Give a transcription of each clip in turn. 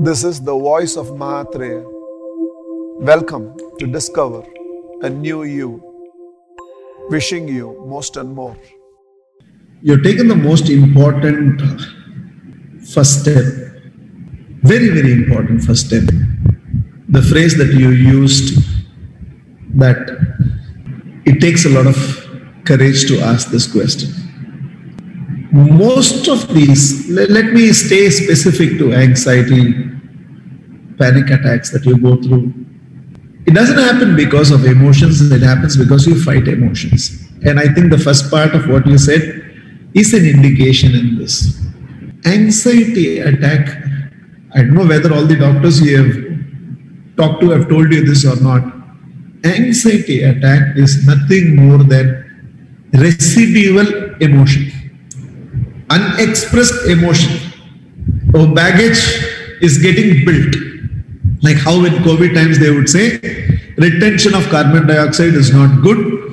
This is the voice of Maitreya. Welcome to discover a new you. Wishing you most and more. You've taken the most important first step, very, very important first step. The phrase that you used that it takes a lot of courage to ask this question. Most of these, let me stay specific to anxiety, panic attacks that you go through. It doesn't happen because of emotions, it happens because you fight emotions. And I think the first part of what you said is an indication in this. Anxiety attack, I don't know whether all the doctors you have talked to have told you this or not. Anxiety attack is nothing more than residual emotion, unexpressed emotion. Or baggage is getting built. Like how in COVID times they would say, retention of carbon dioxide is not good.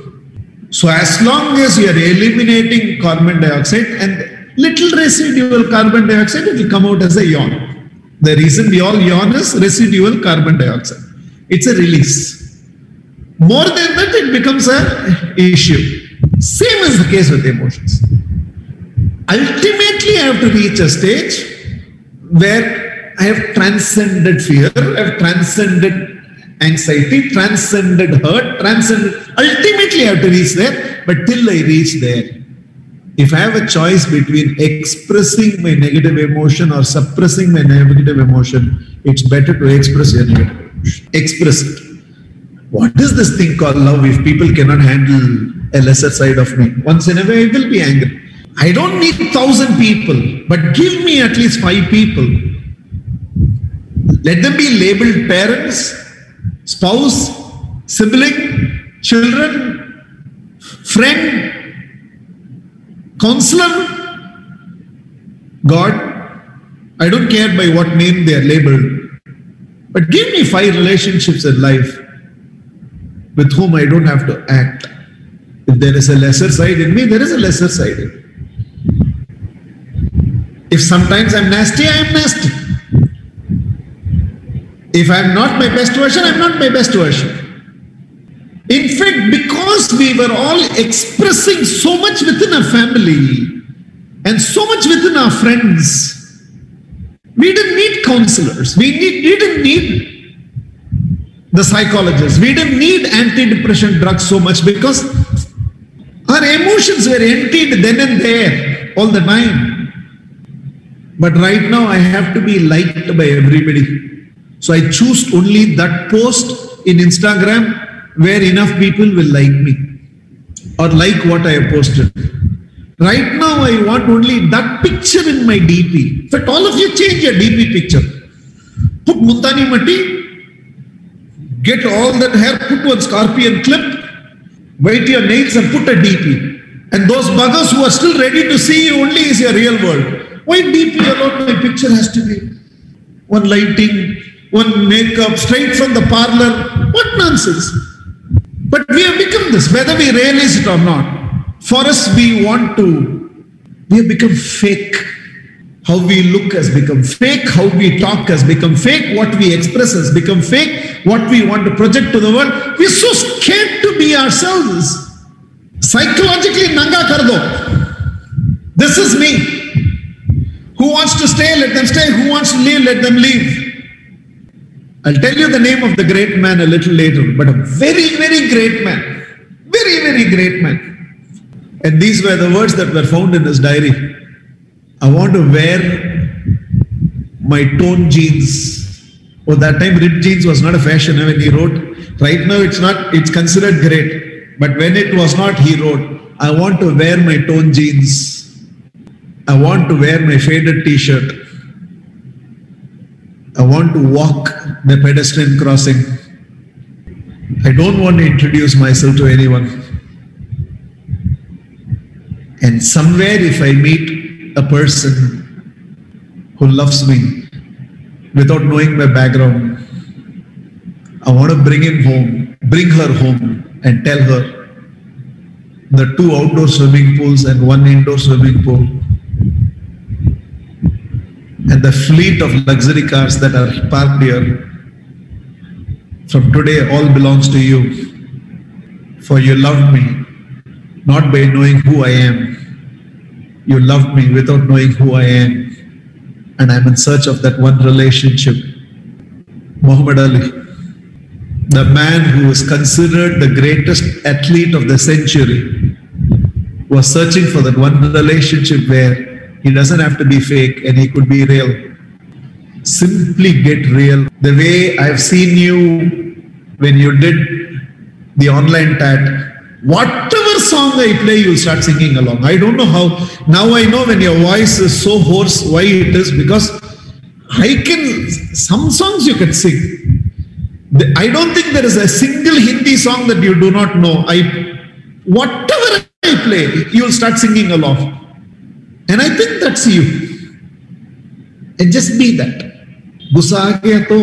So as long as you are eliminating carbon dioxide and little residual carbon dioxide, it will come out as a yawn. The reason we all yawn is residual carbon dioxide. It's a release. More than that, it becomes a issue. Same is the case with emotions. Ultimately, I have to reach a stage where I have transcended fear, I have transcended anxiety, transcended hurt, transcended. Ultimately, I have to reach there, but till I reach there, if I have a choice between expressing my negative emotion or suppressing my negative emotion, it's better to express your negative emotion. Express it. What is this thing called love if people cannot handle a lesser side of me? Once in a way, I will be angry. I don't need thousand people, but give me at least five people. Let them be labeled parents, spouse, sibling, children, friend, counselor, God. I don't care by what name they are labeled. But give me five relationships in life with whom I don't have to act. If there is a lesser side in me, there is a lesser side in me. If sometimes I'm nasty, I am nasty. If I'm not my best version, I'm not my best version. In fact, because we were all expressing so much within our family and so much within our friends, we didn't need counselors. We, need, we didn't need the psychologists. We didn't need antidepressant drugs so much because our emotions were emptied then and there all the time. But right now, I have to be liked by everybody. So I choose only that post in Instagram where enough people will like me or like what I have posted. Right now, I want only that picture in my DP. In fact, all of you change your DP picture. Put Multani Matti, get all that hair, put one scorpion clip, bite your nails and put a DP. And those buggers who are still ready to see you only is your real world. Why DP alone? My picture has to be one lighting, one makeup straight from the parlor. What nonsense! But we have become this, whether we realize it or not. For us, we want to, we have become fake. How we look has become fake. How we talk has become fake. What we express has become fake. What we want to project to the world. We're so scared to be ourselves. Psychologically, nanga kardo. This is me. Who wants to stay, let them stay. Who wants to leave, let them leave. I'll tell you the name of the great man a little later, but a very, very great man. Very, very great man. And these were the words that were found in his diary. I want to wear my tone jeans. Oh, that time ripped jeans was not a fashion eh, when he wrote. Right now it's not, it's considered great. But when it was not, he wrote, I want to wear my tone jeans. I want to wear my faded t shirt. I want to walk the pedestrian crossing. I don't want to introduce myself to anyone. And somewhere, if I meet a person who loves me without knowing my background, I want to bring him home, bring her home, and tell her the two outdoor swimming pools and one indoor swimming pool and the fleet of luxury cars that are parked here. From today, all belongs to you. For you loved me, not by knowing who I am. You loved me without knowing who I am. And I'm in search of that one relationship. Muhammad Ali, the man who is considered the greatest athlete of the century, was searching for that one relationship where he doesn't have to be fake and he could be real. Simply get real. The way I've seen you when you did the online tat, whatever song I play, you'll start singing along. I don't know how. Now I know when your voice is so hoarse, why it is because I can, some songs you can sing. The- I don't think there is a single Hindi song that you do not know. I, whatever I play, you'll start singing along. And I think that's you. And just be that. गुस्सा आ गया तो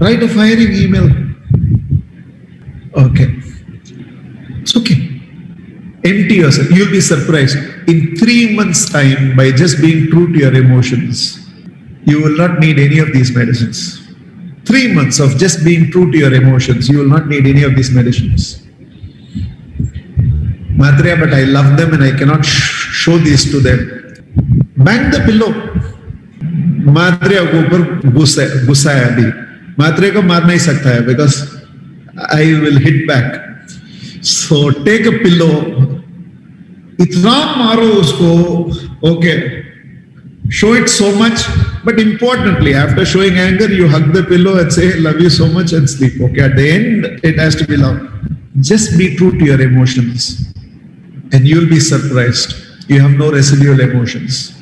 write a firing email. Okay. It's okay. Empty yourself. You'll be surprised. In three months' time, by just being true to your emotions, you will not need any of these medicines. Three months of just being true to your emotions, you will not need any of these medicines. Madhurya, but I love them and I cannot sh- show these to them. Bang the pillow. मात्रे के ऊपर गुस्सा गुस्सा है अभी मात्रे को मार नहीं सकता है because I will hit back so take a pillow इतना मारो उसको okay show it so much but importantly after showing anger you hug the pillow and say love you so much and sleep okay at the end it has to be love just be true to your emotions and you'll be surprised you have no residual emotions